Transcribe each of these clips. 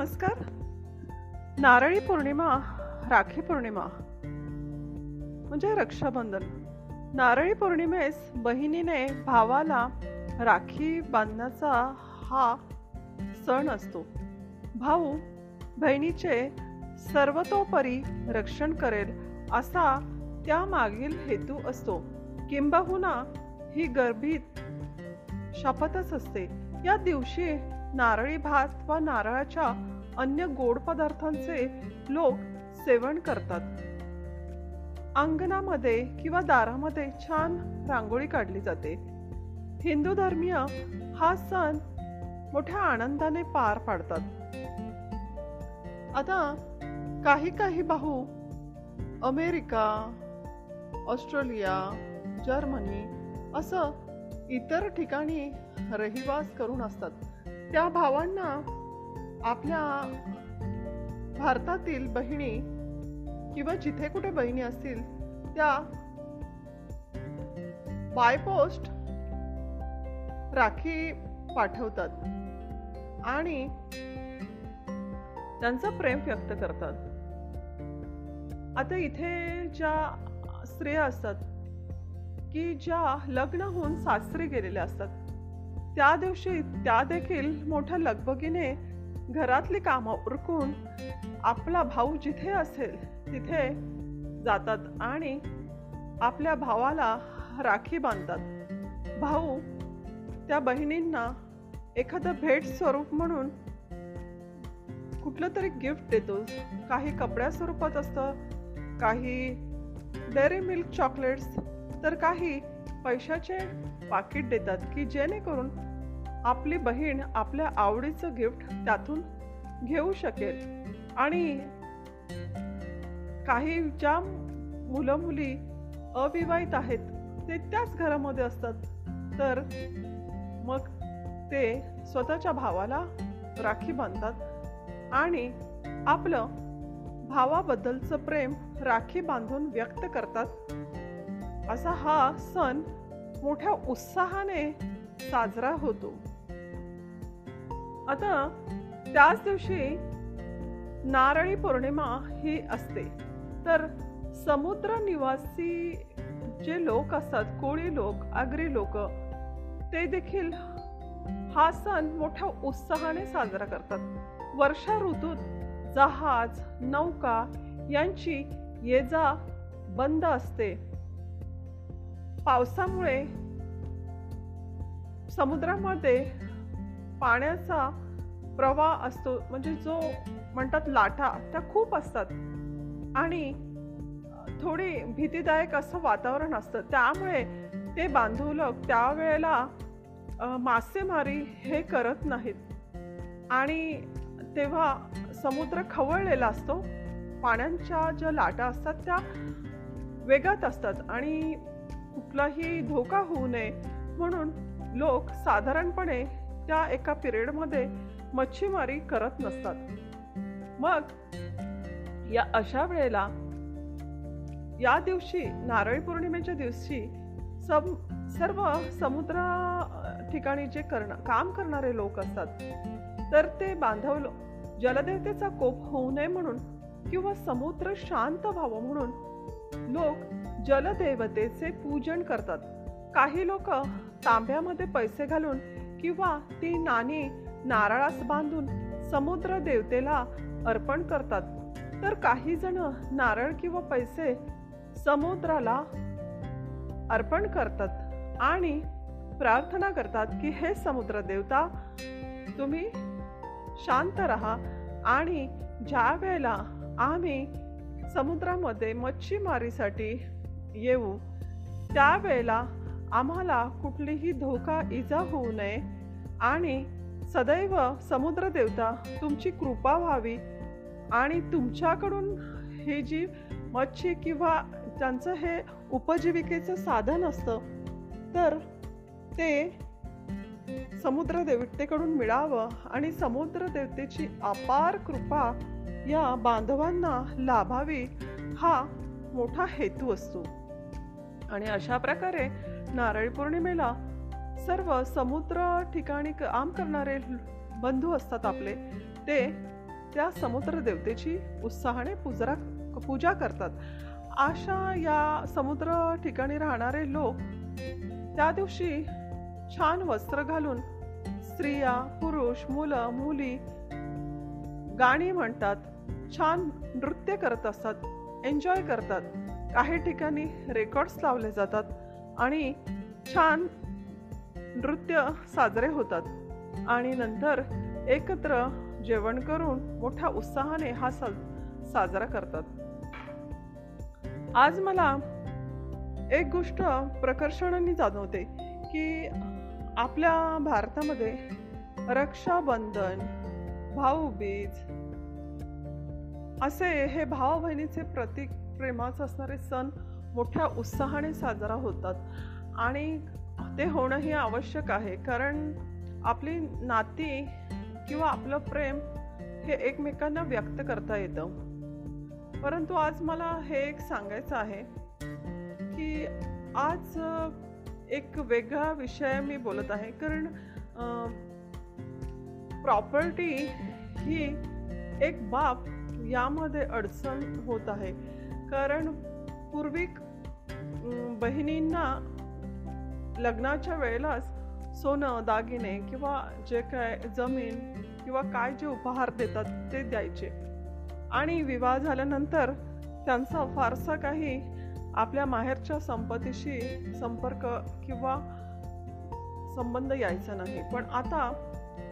नमस्कार. नारळी पौर्णिमा राखी पौर्णिमा म्हणजे रक्षाबंधन. नारळी पौर्णिमेस बहिणीने भावाला राखी बांधण्याचा हा सण असतो. भाऊ बहिणीचे सर्वतोपरी रक्षण करेल असा त्यामागील हेतू असतो. किंबहुना ही गर्भीत शपथच असते. या दिवशी नारळी भात व नारळाच्या अन्य गोड पदार्थांचे लोक सेवन करतात. अंगणामध्ये किंवा दारामध्ये छान रांगोळी काढली जाते. हिंदू धर्मीय हा सण मोठ्या आनंदाने पार पाडतात. आता काही काही भाऊ अमेरिका ऑस्ट्रेलिया जर्मनी असं इतर ठिकाणी रहिवास करून असतात. त्या भावांना आपल्या भारतातील बहिणी किंवा जिथे कुठे बहिणी असतील त्या बाय पोस्ट राखी पाठवतात आणि त्यांचं प्रेम व्यक्त करतात. आता इथे ज्या स्त्रिया असतात की ज्या लग्न होऊन सासरी गेलेल्या असतात त्या दिवशी त्या देखील मोठ्या लगबगीने घरातली कामं उरकून आपला भाऊ जिथे असेल तिथे जातात आणि आपल्या भावाला राखी बांधतात. भाऊ त्या बहिणींना एखादं भेट स्वरूप म्हणून कुठलं तरी गिफ्ट देतो. काही कपड्या स्वरूपात असतं काही डेअरी मिल्क चॉकलेट्स तर काही पैशाचे पाकिट देतात की जेणेकरून आपली बहीण आपल्या आवडीचं गिफ्ट त्यातून घेऊ शकेल. आणि काही ज्या मुलं मुली अविवाहित आहेत ते त्याच घरामध्ये असतात. तर मग ते स्वतःच्या भावाला राखी बांधतात आणि आपलं भावाबद्दलचं प्रेम राखी बांधून व्यक्त करतात. असा हा सण मोठ्या उत्साहाने साजरा होतो. आता त्याच दिवशी नारळी पौर्णिमा ही असते. तर समुद्र निवासी जे लोक असतात कोळी लोक आगरी लोक ते देखील हा सण मोठ्या उत्साहाने साजरा करतात. वर्षा ऋतूत जहाज नौका यांची ये जा बंद असते. पावसामुळे समुद्रामध्ये पाण्याचा प्रवाह असतो म्हणजे जो म्हणतात लाटा त्या खूप असतात. आणि थोडी भीतीदायक असं वातावरण असतं. त्यामुळे ते बांधवलं त्यावेळेला मासेमारी हे करत नाहीत. आणि तेव्हा समुद्र खवळलेला असतो. पाण्यांच्या ज्या लाटा असतात त्या वेगात असतात. आणि कुठलाही धोका होऊ नये म्हणून लोक साधारणपणे त्या एका पिरियडमध्ये मच्छीमारी करत नसतात. मग या अशा वेळेला या दिवशी नारळी पौर्णिमेच्या दिवशी सम सर्व समुद्र ठिकाणी जे करण काम करणारे लोक असतात तर ते बांधव जलदेवतेचा कोप होऊ नये म्हणून किंवा समुद्र शांत व्हावं म्हणून लोक जलदेवतेचे पूजन करतात. काही लोक तांब्यामध्ये पैसे घालून किंवा ती नाणी नारळास बांधून समुद्र देवतेला अर्पण करतात. तर काही जण नारळ किंवा पैसे समुद्राला अर्पण करतात आणि प्रार्थना करतात की हे समुद्र देवता तुम्ही शांत राहा आणि ज्या वेळेला आम्ही समुद्रामध्ये मच्छीमारीसाठी येऊ त्यावेळेला आम्हाला कुठलीही धोका इजा होऊ नये आणि सदैव समुद्र देवता तुमची कृपा व्हावी आणि तुमच्याकडून ही जी मच्छी किंवा त्यांचं हे उपजीविकेचं साधन असतं तर ते समुद्र देवतेकडून मिळावं आणि समुद्र देवतेची अपार कृपा या बांधवांना लाभावी हा मोठा हेतू असतो. आणि अशा प्रकारे नारळी पौर्णिमेला सर्व समुद्र ठिकाणी काम करणारे बंधू असतात आपले. ते त्या समुद्र देवतेची उत्साहाने पूजरा पूजा करतात. अशा या समुद्र ठिकाणी राहणारे लोक त्या दिवशी छान वस्त्र घालून स्त्रिया पुरुष मुलं मुली गाणी म्हणतात छान नृत्य करत असतात एन्जॉय करतात. काही ठिकाणी रेकॉर्ड्स लावले जातात. आणि छान नृत्य साजरे होतात. आणि नंतर एकत्र जेवण करून मोठ्या उत्साहाने हा सा साजरा करतात. आज मला एक गोष्ट प्रकर्षणाने जाणवते की आपल्या भारतामध्ये रक्षाबंधन भाऊबीज असे हे भाऊ बहिणीचे प्रतीक प्रेमाचं असणारे सण मोठ्या उत्साहाने साजरा होतात. आणि ते होणंही आवश्यक आहे. कारण आपली नाती किंवा आपलं प्रेम हे एकमेकांना व्यक्त करता येतं. परंतु आज मला हे एक सांगायचं आहे की आज एक वेगळा विषय मी बोलत आहे. कारण प्रॉपर्टी ही एक बाब यामध्ये अडचण होत आहे. कारण पूर्वी बहिणींना लग्नाच्या वेळेलाच सोनं दागिने किंवा जे काय जमीन किंवा काय जे उपहार देतात ते द्यायचे. आणि विवाह झाल्यानंतर त्यांचा फारसा काही आपल्या माहेरच्या संपत्तीशी संपर्क किंवा संबंध यायचा नाही. पण आता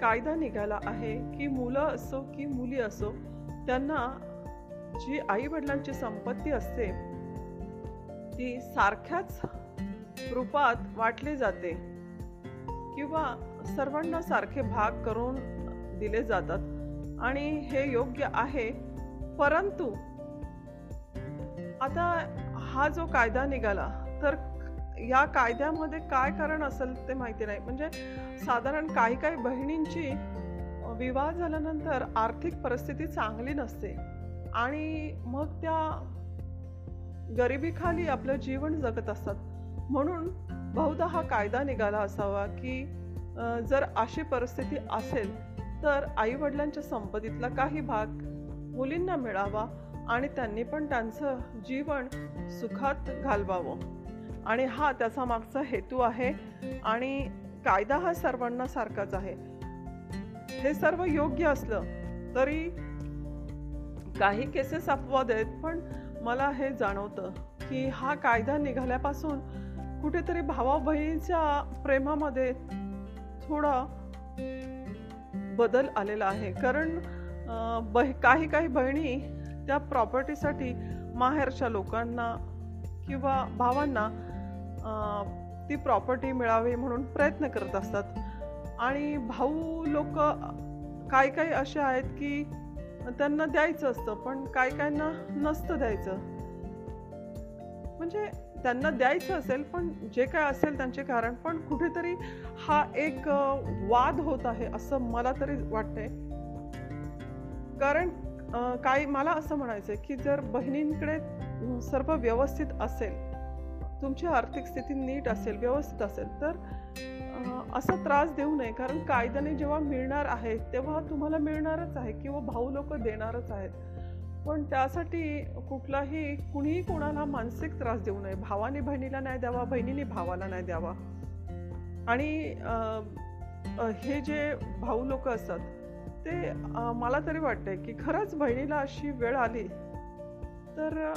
कायदा निघाला आहे की मुलं असो की मुली असो त्यांना जी आई वडिलांची संपत्ती असते ती सारख्याच रूपात वाटली जाते किंवा सर्वांना सारखे भाग करून दिले जातात. आणि हे योग्य आहे. परंतु आता हा जो कायदा निघाला तर या कायद्यामध्ये काय कारण असेल ते माहिती नाही. म्हणजे साधारण काही काही बहिणींची विवाह झाल्यानंतर आर्थिक परिस्थिती चांगली नसते आणि मग त्या गरिबीखाली आपलं जीवन जगत असतात. म्हणून बहुधा हा कायदा निघाला असावा की जर अशी परिस्थिती असेल तर आई वडिलांच्या संपत्तीतला काही भाग मुलींना मिळावा आणि त्यांनी पण त्यांचं जीवन सुखात घालवावं. आणि हा त्याचा मागचा हेतू आहे आणि कायदा हा सर्वांना सारखाच आहे. हे सर्व योग्य असलं तरी काही केसेस अपवाद आहेत पण मला हे जाणवतं की हा कायदा निघाल्यापासून कुठेतरी भावा बहिणीच्या प्रेमामध्ये थोडा बदल आलेला आहे. कारण बह काही काही बहिणी त्या प्रॉपर्टीसाठी माहेरच्या लोकांना किंवा भावांना ती प्रॉपर्टी मिळावी म्हणून प्रयत्न करत असतात. आणि भाऊ लोक काही काही असे आहेत की त्यांना द्यायचं असतं पण काय कायना नसतं द्यायचं. म्हणजे त्यांना द्यायचं असेल पण जे काय असेल त्यांचे कारण पण कुठेतरी हा एक वाद होत आहे असं मला तरी वाटतंय. कारण काही मला असं म्हणायचं की जर बहिणींकडे सर्व व्यवस्थित असेल तुमची आर्थिक स्थिती नीट असेल व्यवस्थित असेल तर असा त्रास देऊ नये. कारण कायद्याने जेव्हा मिळणार आहे तेव्हा तुम्हाला मिळणारच आहे किंवा भाऊ लोक देणारच आहेत. पण त्यासाठी कुठलाही कुणीही कोणाला मानसिक त्रास देऊ नये. भावाने बहिणीला नाही द्यावा बहिणीने भावाला नाही द्यावा. आणि हे जे भाऊ लोक असतात ते मला तरी वाटतंय की खरंच बहिणीला अशी वेळ आली तर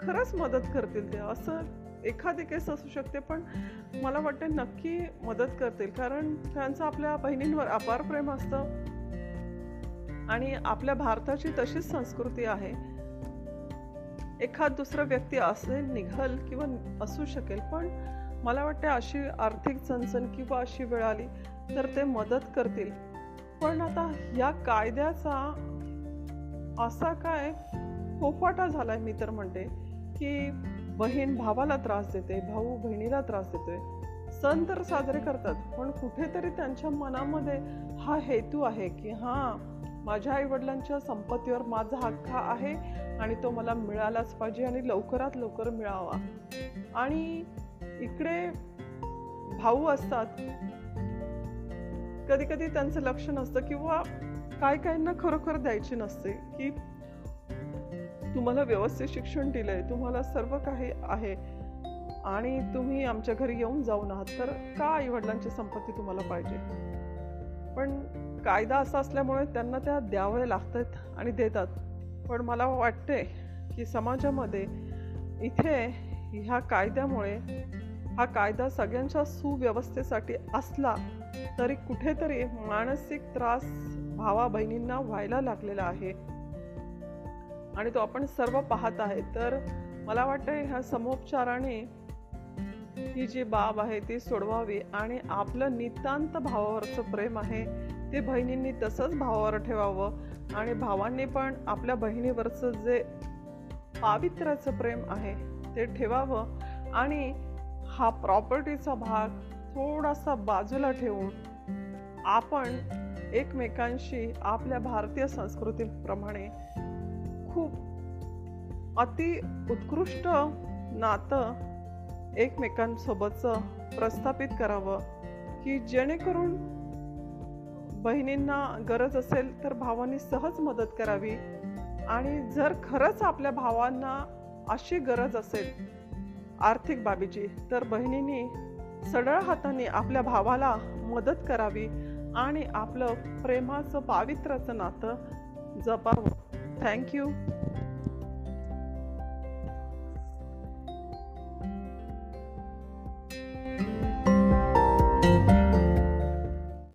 खरंच मदत करतील ते. असं एखादे केस असू शकते पण मला वाटते नक्की मदत करतील. कारण त्यांचं आपल्या बहिणींवर अपार प्रेम असतं. आणि आपल्या भारताची तशीच संस्कृती आहे. एखाद दुसरा व्यक्ती असेल निघल किंवा असू शकेल पण मला वाटते अशी आर्थिक चणचण किंवा अशी वेळ आली तर ते मदत करतील. पण आता या कायद्याचा असा काय फोफाटा झालाय मी तर म्हणते की बहीण भावाला त्रास देते भाऊ बहिणीला त्रास देतोय. सण तर साजरे करतात पण कुठेतरी त्यांच्या मनामध्ये हा हेतू आहे की हां माझ्या आईवडिलांच्या संपत्तीवर माझा हक्क आहे आणि तो मला मिळालाच पाहिजे आणि लवकरात लवकर मिळावा. आणि इकडे भाऊ असतात. कधी कधी त्यांचं लक्ष नसतं किंवा काय काहींना खरोखर द्यायची नसते की तुम्हाला व्यवस्थित शिक्षण दिलं आहे तुम्हाला सर्व काही आहे आणि तुम्ही आमच्या घरी येऊन जाऊन आहात तर का आईवडिलांची संपत्ती तुम्हाला पाहिजे? पण कायदा असा असल्यामुळे त्यांना त्या द्यावे लागतात आणि देतात. पण मला वाटते की समाजामध्ये इथे ह्या कायद्यामुळे हा कायदा सगळ्यांच्या सुव्यवस्थेसाठी असला तरी कुठेतरी मानसिक त्रास भावा बहिणींना व्हायला लागलेला आहे. आणि तो आपण सर्व पाहत आहे. तर मला वाटतं ह्या समोपचाराने ही जी बाब आहे ती सोडवावी आणि आपलं नितांत भावावरचं प्रेम आहे ते बहिणींनी तसंच भावावर ठेवावं आणि भावांनी पण आपल्या बहिणीवरचं जे पावित्र्याचं प्रेम आहे ते ठेवावं आणि हा प्रॉपर्टीचा भाग थोडासा बाजूला ठेवून आपण एकमेकांशी आपल्या भारतीय संस्कृतीप्रमाणे खूप अति उत्कृष्ट नातं एकमेकांसोबतचं प्रस्थापित करावं की जेणेकरून बहिणींना गरज असेल तर भावांनी सहज मदत करावी. आणि जर खरंच आपल्या भावांना अशी गरज असेल आर्थिक बाबीची तर बहिणींनी सडळ हाताने आपल्या भावाला मदत करावी आणि आपलं प्रेमाचं पावित्र्याचं नातं जपावं. Thank you.